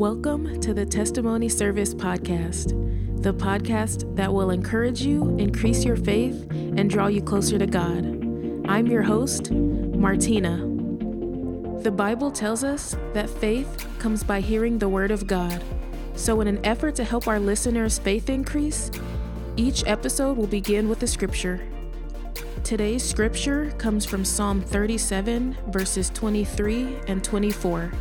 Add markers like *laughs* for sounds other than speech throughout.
Welcome to the Testimony Service Podcast, the podcast that will encourage you, increase your faith, and draw you closer to God. I'm your host, Martina. The Bible tells us that faith comes by hearing the Word of God. So, in an effort to help our listeners' faith increase, each episode will begin with a scripture. Today's scripture comes from Psalm 37, verses 23 and 24.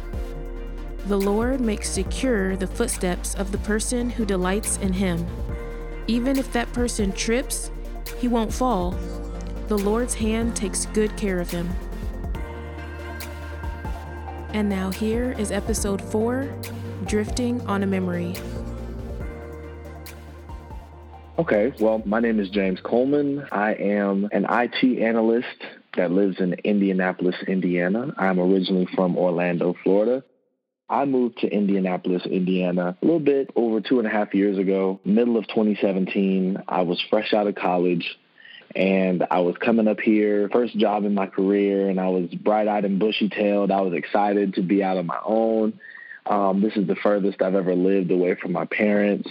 The Lord makes secure the footsteps of the person who delights in him. Even if that person trips, he won't fall. The Lord's hand takes good care of him. And now, here is episode 4 Drifting on a Memory. Okay, well, my name is James Coleman. I am an IT analyst that lives in Indianapolis, Indiana. I'm originally from Orlando, Florida. I moved to Indianapolis, Indiana a little bit over two and a half years ago, middle of 2017. I was fresh out of college and I was coming up here, first job in my career, and I was bright eyed and bushy tailed. I was excited to be out on my own. Um, this is the furthest I've ever lived away from my parents.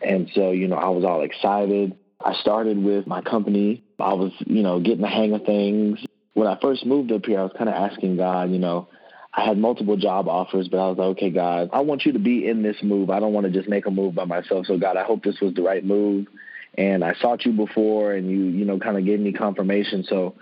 And so, you know, I was all excited. I started with my company. I was, you know, getting the hang of things. When I first moved up here, I was kind of asking God, you know, I had multiple job offers, but I was like, okay, God, I want you to be in this move. I don't want to just make a move by myself. So, God, I hope this was the right move. And I sought you before, and you, you know, kind of gave me confirmation. So,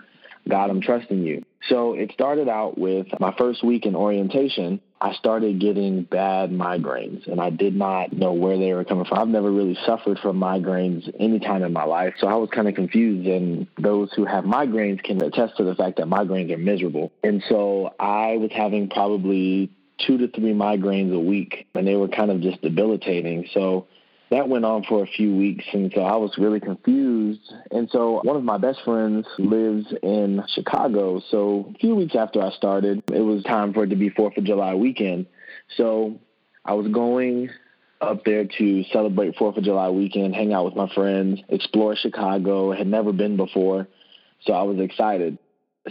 God, I'm trusting you. So it started out with my first week in orientation. I started getting bad migraines and I did not know where they were coming from. I've never really suffered from migraines any time in my life. So I was kind of confused and those who have migraines can attest to the fact that migraines are miserable. And so I was having probably two to three migraines a week and they were kind of just debilitating. So that went on for a few weeks and so I was really confused. And so one of my best friends lives in Chicago. So a few weeks after I started, it was time for it to be 4th of July weekend. So I was going up there to celebrate 4th of July weekend, hang out with my friends, explore Chicago, had never been before. So I was excited.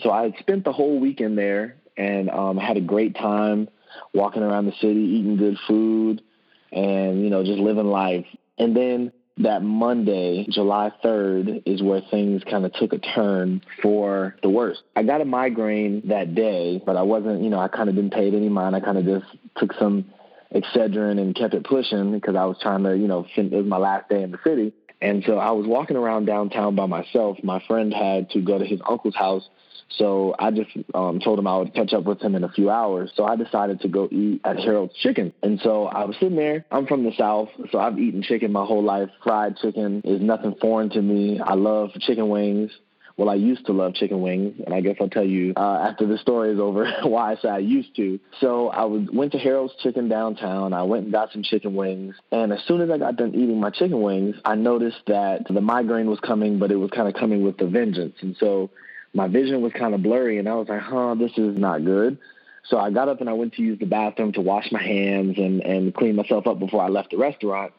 So I had spent the whole weekend there and um, had a great time walking around the city, eating good food, and, you know, just living life. And then that Monday, July 3rd, is where things kind of took a turn for the worst. I got a migraine that day, but I wasn't, you know, I kind of didn't pay it any mind. I kind of just took some Excedrin and kept it pushing because I was trying to, you know, it was my last day in the city. And so I was walking around downtown by myself. My friend had to go to his uncle's house so I just um, told him I would catch up with him in a few hours. So I decided to go eat at Harold's Chicken. And so I was sitting there. I'm from the South, so I've eaten chicken my whole life. Fried chicken is nothing foreign to me. I love chicken wings. Well, I used to love chicken wings, and I guess I'll tell you uh, after the story is over *laughs* why I say I used to. So I was, went to Harold's Chicken downtown. I went and got some chicken wings, and as soon as I got done eating my chicken wings, I noticed that the migraine was coming, but it was kind of coming with a vengeance. And so my vision was kind of blurry, and I was like, huh, this is not good. So I got up and I went to use the bathroom to wash my hands and, and clean myself up before I left the restaurant.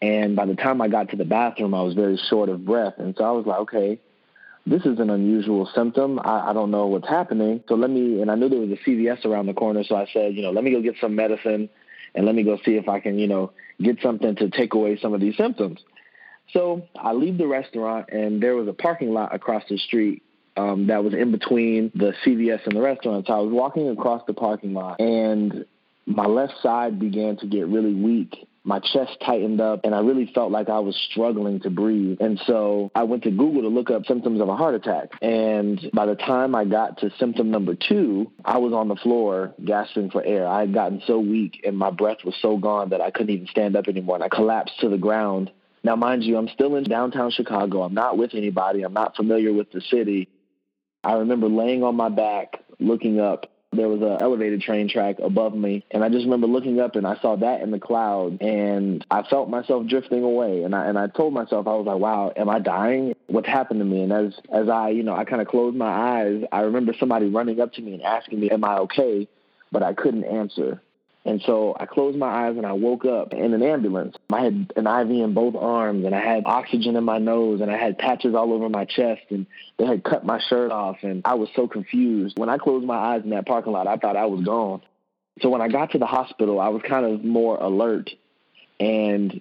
And by the time I got to the bathroom, I was very short of breath. And so I was like, okay, this is an unusual symptom. I, I don't know what's happening. So let me, and I knew there was a CVS around the corner. So I said, you know, let me go get some medicine and let me go see if I can, you know, get something to take away some of these symptoms. So I leave the restaurant and there was a parking lot across the street um, that was in between the CVS and the restaurant. So I was walking across the parking lot, and my left side began to get really weak. My chest tightened up, and I really felt like I was struggling to breathe. And so I went to Google to look up symptoms of a heart attack. And by the time I got to symptom number two, I was on the floor gasping for air. I had gotten so weak, and my breath was so gone that I couldn't even stand up anymore. And I collapsed to the ground. Now, mind you, I'm still in downtown Chicago. I'm not with anybody. I'm not familiar with the city. I remember laying on my back, looking up. There was an elevated train track above me, and I just remember looking up and I saw that in the cloud, and I felt myself drifting away. And I and I told myself, I was like, "Wow, am I dying? What's happened to me?" And as as I, you know, I kind of closed my eyes, I remember somebody running up to me and asking me, "Am I okay?" But I couldn't answer. And so I closed my eyes and I woke up in an ambulance. I had an IV in both arms and I had oxygen in my nose and I had patches all over my chest and they had cut my shirt off and I was so confused. When I closed my eyes in that parking lot, I thought I was gone. So when I got to the hospital, I was kind of more alert and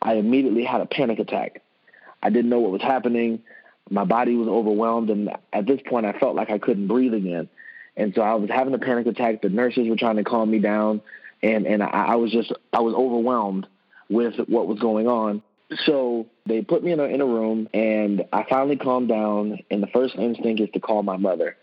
I immediately had a panic attack. I didn't know what was happening. My body was overwhelmed. And at this point, I felt like I couldn't breathe again. And so I was having a panic attack. The nurses were trying to calm me down. And, and I, I was just, I was overwhelmed with what was going on. So they put me in a, in a room and I finally calmed down. And the first instinct is to call my mother.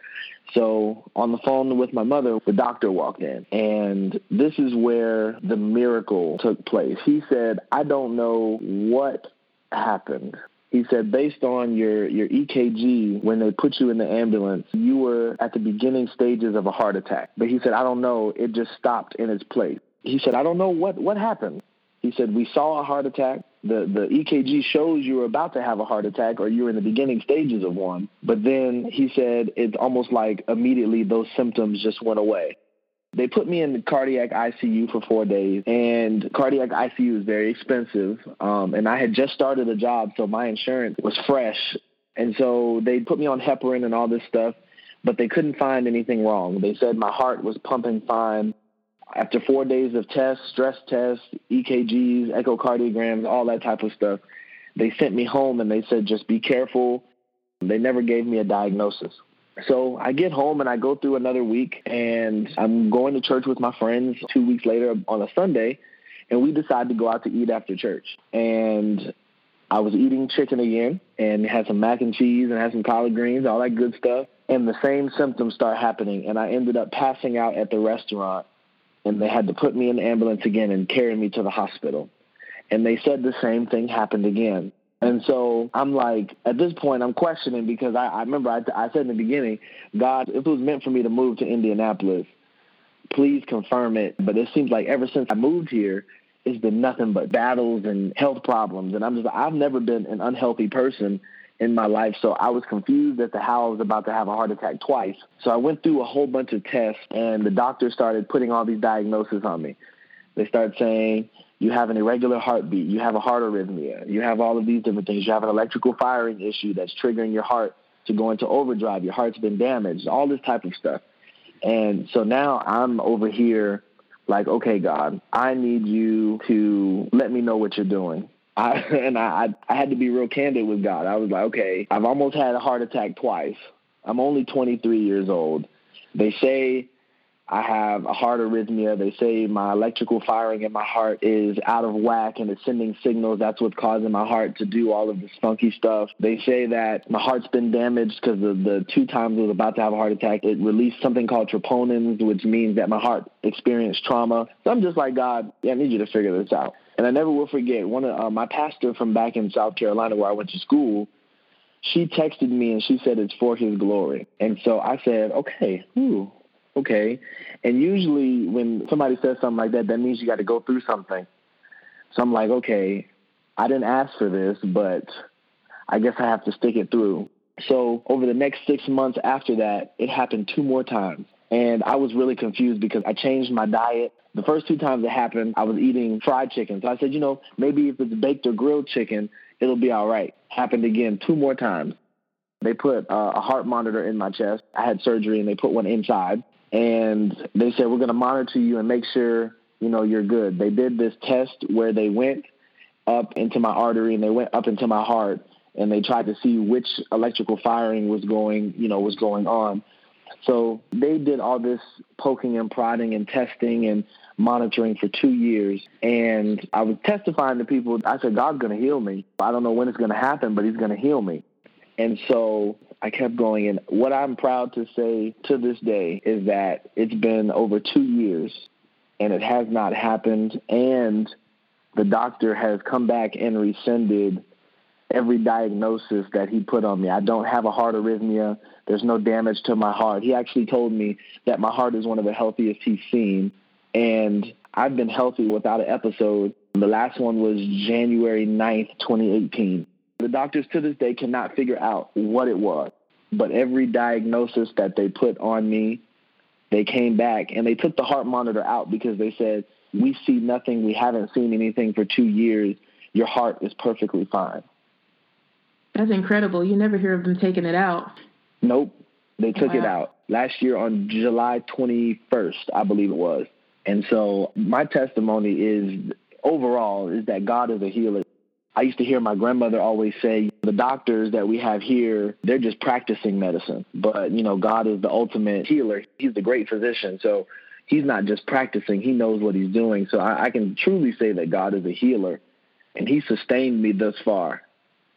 So on the phone with my mother, the doctor walked in, and this is where the miracle took place. He said, I don't know what happened. He said, based on your, your EKG, when they put you in the ambulance, you were at the beginning stages of a heart attack. But he said, I don't know. It just stopped in its place. He said, I don't know what, what happened. He said, We saw a heart attack. The, the EKG shows you were about to have a heart attack or you're in the beginning stages of one. But then he said it's almost like immediately those symptoms just went away. They put me in the cardiac ICU for four days, and cardiac ICU is very expensive. Um, and I had just started a job, so my insurance was fresh. And so they put me on heparin and all this stuff, but they couldn't find anything wrong. They said my heart was pumping fine after four days of tests, stress tests, EKGs, echocardiograms, all that type of stuff, they sent me home and they said, just be careful. They never gave me a diagnosis. So I get home and I go through another week and I'm going to church with my friends two weeks later on a Sunday and we decide to go out to eat after church. And I was eating chicken again and had some mac and cheese and had some collard greens, all that good stuff. And the same symptoms start happening and I ended up passing out at the restaurant and they had to put me in the ambulance again and carry me to the hospital. And they said the same thing happened again. And so I'm like, at this point, I'm questioning because I, I remember I, I said in the beginning, God, if it was meant for me to move to Indianapolis, please confirm it. But it seems like ever since I moved here, it's been nothing but battles and health problems. And I'm just, I've never been an unhealthy person in my life. So I was confused as to how I was about to have a heart attack twice. So I went through a whole bunch of tests, and the doctor started putting all these diagnoses on me. They started saying, you have an irregular heartbeat, you have a heart arrhythmia, you have all of these different things, you have an electrical firing issue that's triggering your heart to go into overdrive, your heart's been damaged, all this type of stuff. And so now I'm over here like, okay, God, I need you to let me know what you're doing. *laughs* I, and I, I had to be real candid with God. I was like, okay, I've almost had a heart attack twice. I'm only 23 years old. They say I have a heart arrhythmia. They say my electrical firing in my heart is out of whack and it's sending signals. That's what's causing my heart to do all of this funky stuff. They say that my heart's been damaged because the, the two times I was about to have a heart attack, it released something called troponins, which means that my heart experienced trauma. So I'm just like, God, yeah, I need you to figure this out. And I never will forget one of uh, my pastor from back in South Carolina where I went to school. She texted me and she said it's for His glory. And so I said, okay, ooh, okay. And usually when somebody says something like that, that means you got to go through something. So I'm like, okay, I didn't ask for this, but I guess I have to stick it through. So over the next six months after that, it happened two more times. And I was really confused because I changed my diet. The first two times it happened, I was eating fried chicken. So I said, you know, maybe if it's baked or grilled chicken, it'll be all right. Happened again two more times. They put uh, a heart monitor in my chest. I had surgery and they put one inside. And they said, we're going to monitor you and make sure, you know, you're good. They did this test where they went up into my artery and they went up into my heart and they tried to see which electrical firing was going, you know, was going on. So they did all this poking and prodding and testing and monitoring for two years. And I was testifying to people. I said, God's going to heal me. I don't know when it's going to happen, but He's going to heal me. And so I kept going. And what I'm proud to say to this day is that it's been over two years and it has not happened. And the doctor has come back and rescinded every diagnosis that he put on me. I don't have a heart arrhythmia. There's no damage to my heart. He actually told me that my heart is one of the healthiest he's seen. And I've been healthy without an episode. The last one was January 9th, 2018. The doctors to this day cannot figure out what it was. But every diagnosis that they put on me, they came back and they took the heart monitor out because they said, We see nothing. We haven't seen anything for two years. Your heart is perfectly fine. That's incredible. You never hear of them taking it out. Nope. They took wow. it out last year on July 21st, I believe it was. And so my testimony is overall is that God is a healer. I used to hear my grandmother always say, the doctors that we have here, they're just practicing medicine. But, you know, God is the ultimate healer. He's the great physician. So he's not just practicing, he knows what he's doing. So I, I can truly say that God is a healer. And he sustained me thus far.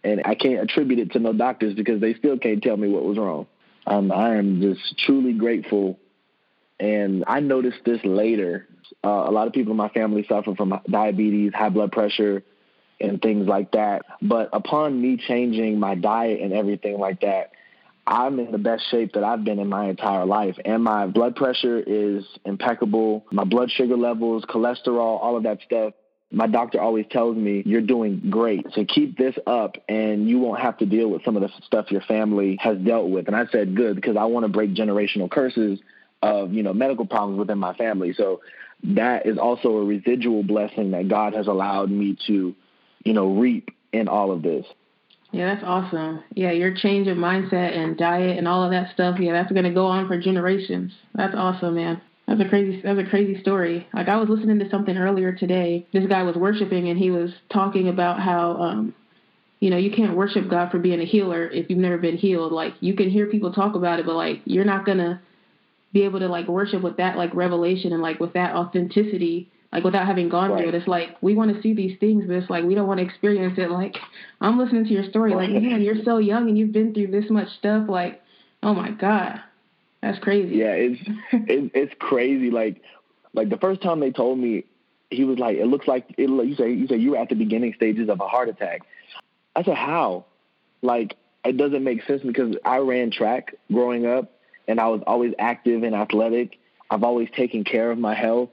And I can't attribute it to no doctors because they still can't tell me what was wrong. Um, I am just truly grateful. And I noticed this later. Uh, a lot of people in my family suffer from diabetes, high blood pressure, and things like that. But upon me changing my diet and everything like that, I'm in the best shape that I've been in my entire life. And my blood pressure is impeccable. My blood sugar levels, cholesterol, all of that stuff. My doctor always tells me, you're doing great. So keep this up and you won't have to deal with some of the stuff your family has dealt with. And I said, good, because I want to break generational curses of, you know, medical problems within my family. So that is also a residual blessing that God has allowed me to you know, reap in all of this. Yeah, that's awesome. Yeah, your change of mindset and diet and all of that stuff. Yeah, that's going to go on for generations. That's awesome, man. That's a crazy. That's a crazy story. Like I was listening to something earlier today. This guy was worshiping and he was talking about how, um, you know, you can't worship God for being a healer if you've never been healed. Like you can hear people talk about it, but like you're not gonna be able to like worship with that like revelation and like with that authenticity like without having gone right. through it. It's like we want to see these things, but it's like we don't want to experience it. Like I'm listening to your story, like man, you're so young and you've been through this much stuff. Like, oh my god, that's crazy. Yeah, it's it, it's crazy. Like like the first time they told me, he was like, it looks like it. You say you say you were at the beginning stages of a heart attack. I said how? Like it doesn't make sense because I ran track growing up and I was always active and athletic. I've always taken care of my health.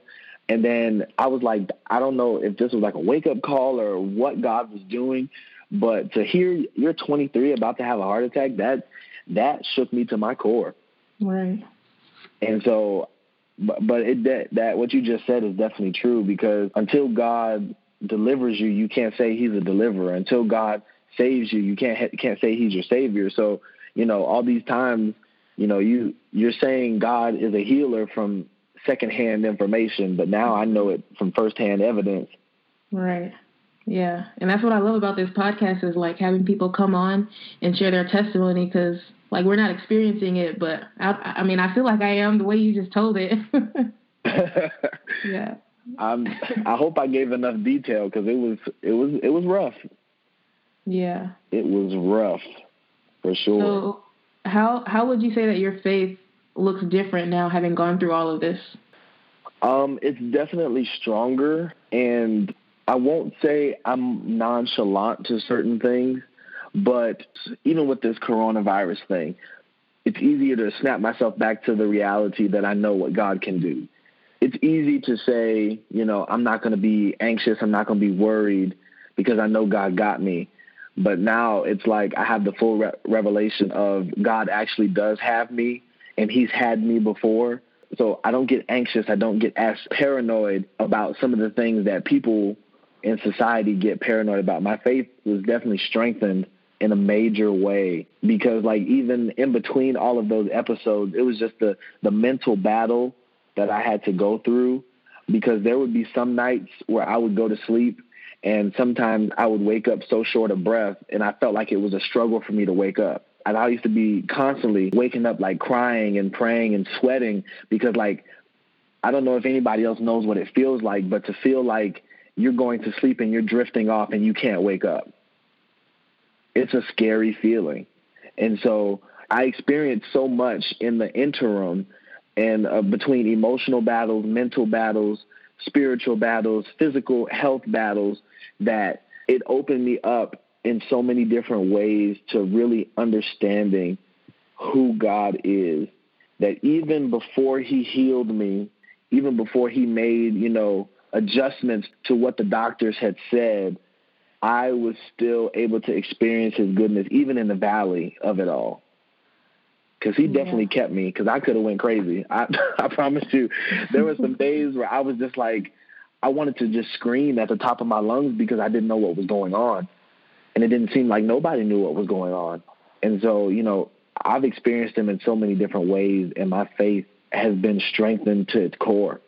And then I was like, I don't know if this was like a wake up call or what God was doing, but to hear you're 23 about to have a heart attack, that that shook me to my core. Right. And so, but, but it that that what you just said is definitely true because until God delivers you, you can't say He's a deliverer. Until God saves you, you can't can't say He's your savior. So you know, all these times, you know, you you're saying God is a healer from secondhand information, but now I know it from firsthand evidence. Right. Yeah, and that's what I love about this podcast is like having people come on and share their testimony because like we're not experiencing it, but I, I mean I feel like I am the way you just told it. *laughs* yeah. I'm. I hope I gave enough detail because it was it was it was rough. Yeah. It was rough, for sure. So, how how would you say that your faith looks different now having gone through all of this? Um, it's definitely stronger, and I won't say I'm nonchalant to certain things, but even with this coronavirus thing, it's easier to snap myself back to the reality that I know what God can do. It's easy to say, you know, I'm not going to be anxious, I'm not going to be worried because I know God got me. But now it's like I have the full re- revelation of God actually does have me and he's had me before. So I don't get anxious. I don't get as paranoid about some of the things that people in society get paranoid about. My faith was definitely strengthened in a major way because like even in between all of those episodes, it was just the the mental battle that I had to go through because there would be some nights where I would go to sleep and sometimes I would wake up so short of breath and I felt like it was a struggle for me to wake up. And I used to be constantly waking up like crying and praying and sweating because like I don't know if anybody else knows what it feels like, but to feel like you're going to sleep and you're drifting off and you can't wake up. It's a scary feeling. And so I experienced so much in the interim and uh, between emotional battles, mental battles, spiritual battles, physical health battles that it opened me up in so many different ways to really understanding who God is. That even before He healed me, even before He made, you know, adjustments to what the doctors had said, I was still able to experience His goodness, even in the valley of it all. Because He definitely yeah. kept me, because I could have went crazy. I, *laughs* I promise you, there were some days where I was just like, I wanted to just scream at the top of my lungs because I didn't know what was going on and it didn't seem like nobody knew what was going on. And so, you know, I've experienced them in so many different ways, and my faith has been strengthened to its core.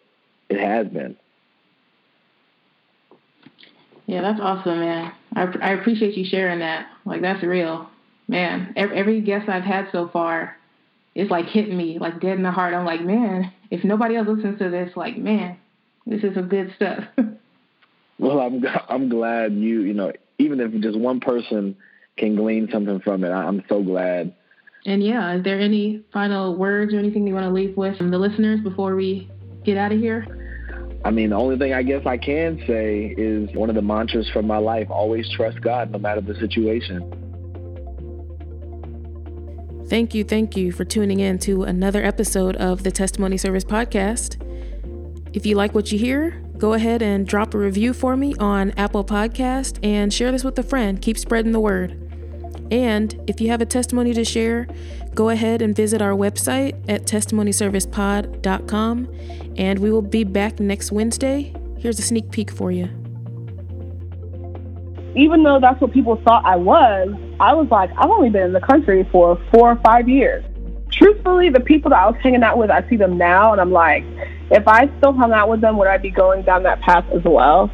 it has been. Yeah, that's awesome, man. I, I appreciate you sharing that. Like, that's real. Man, every, every guest I've had so far, it's like hitting me like dead in the heart. I'm like, man, if nobody else listens to this, like, man, this is some good stuff. *laughs* well, I'm I'm glad you you know even if just one person can glean something from it, I'm so glad. And yeah, is there any final words or anything you want to leave with the listeners before we get out of here? I mean, the only thing I guess I can say is one of the mantras from my life always trust God no matter the situation. Thank you, thank you for tuning in to another episode of the Testimony Service Podcast. If you like what you hear, go ahead and drop a review for me on Apple Podcast and share this with a friend. Keep spreading the word. And if you have a testimony to share, go ahead and visit our website at testimonyservicepod.com and we will be back next Wednesday. Here's a sneak peek for you. Even though that's what people thought I was, I was like, I've only been in the country for four or five years. Truthfully, the people that I was hanging out with, I see them now and I'm like, if I still hung out with them, would I be going down that path as well?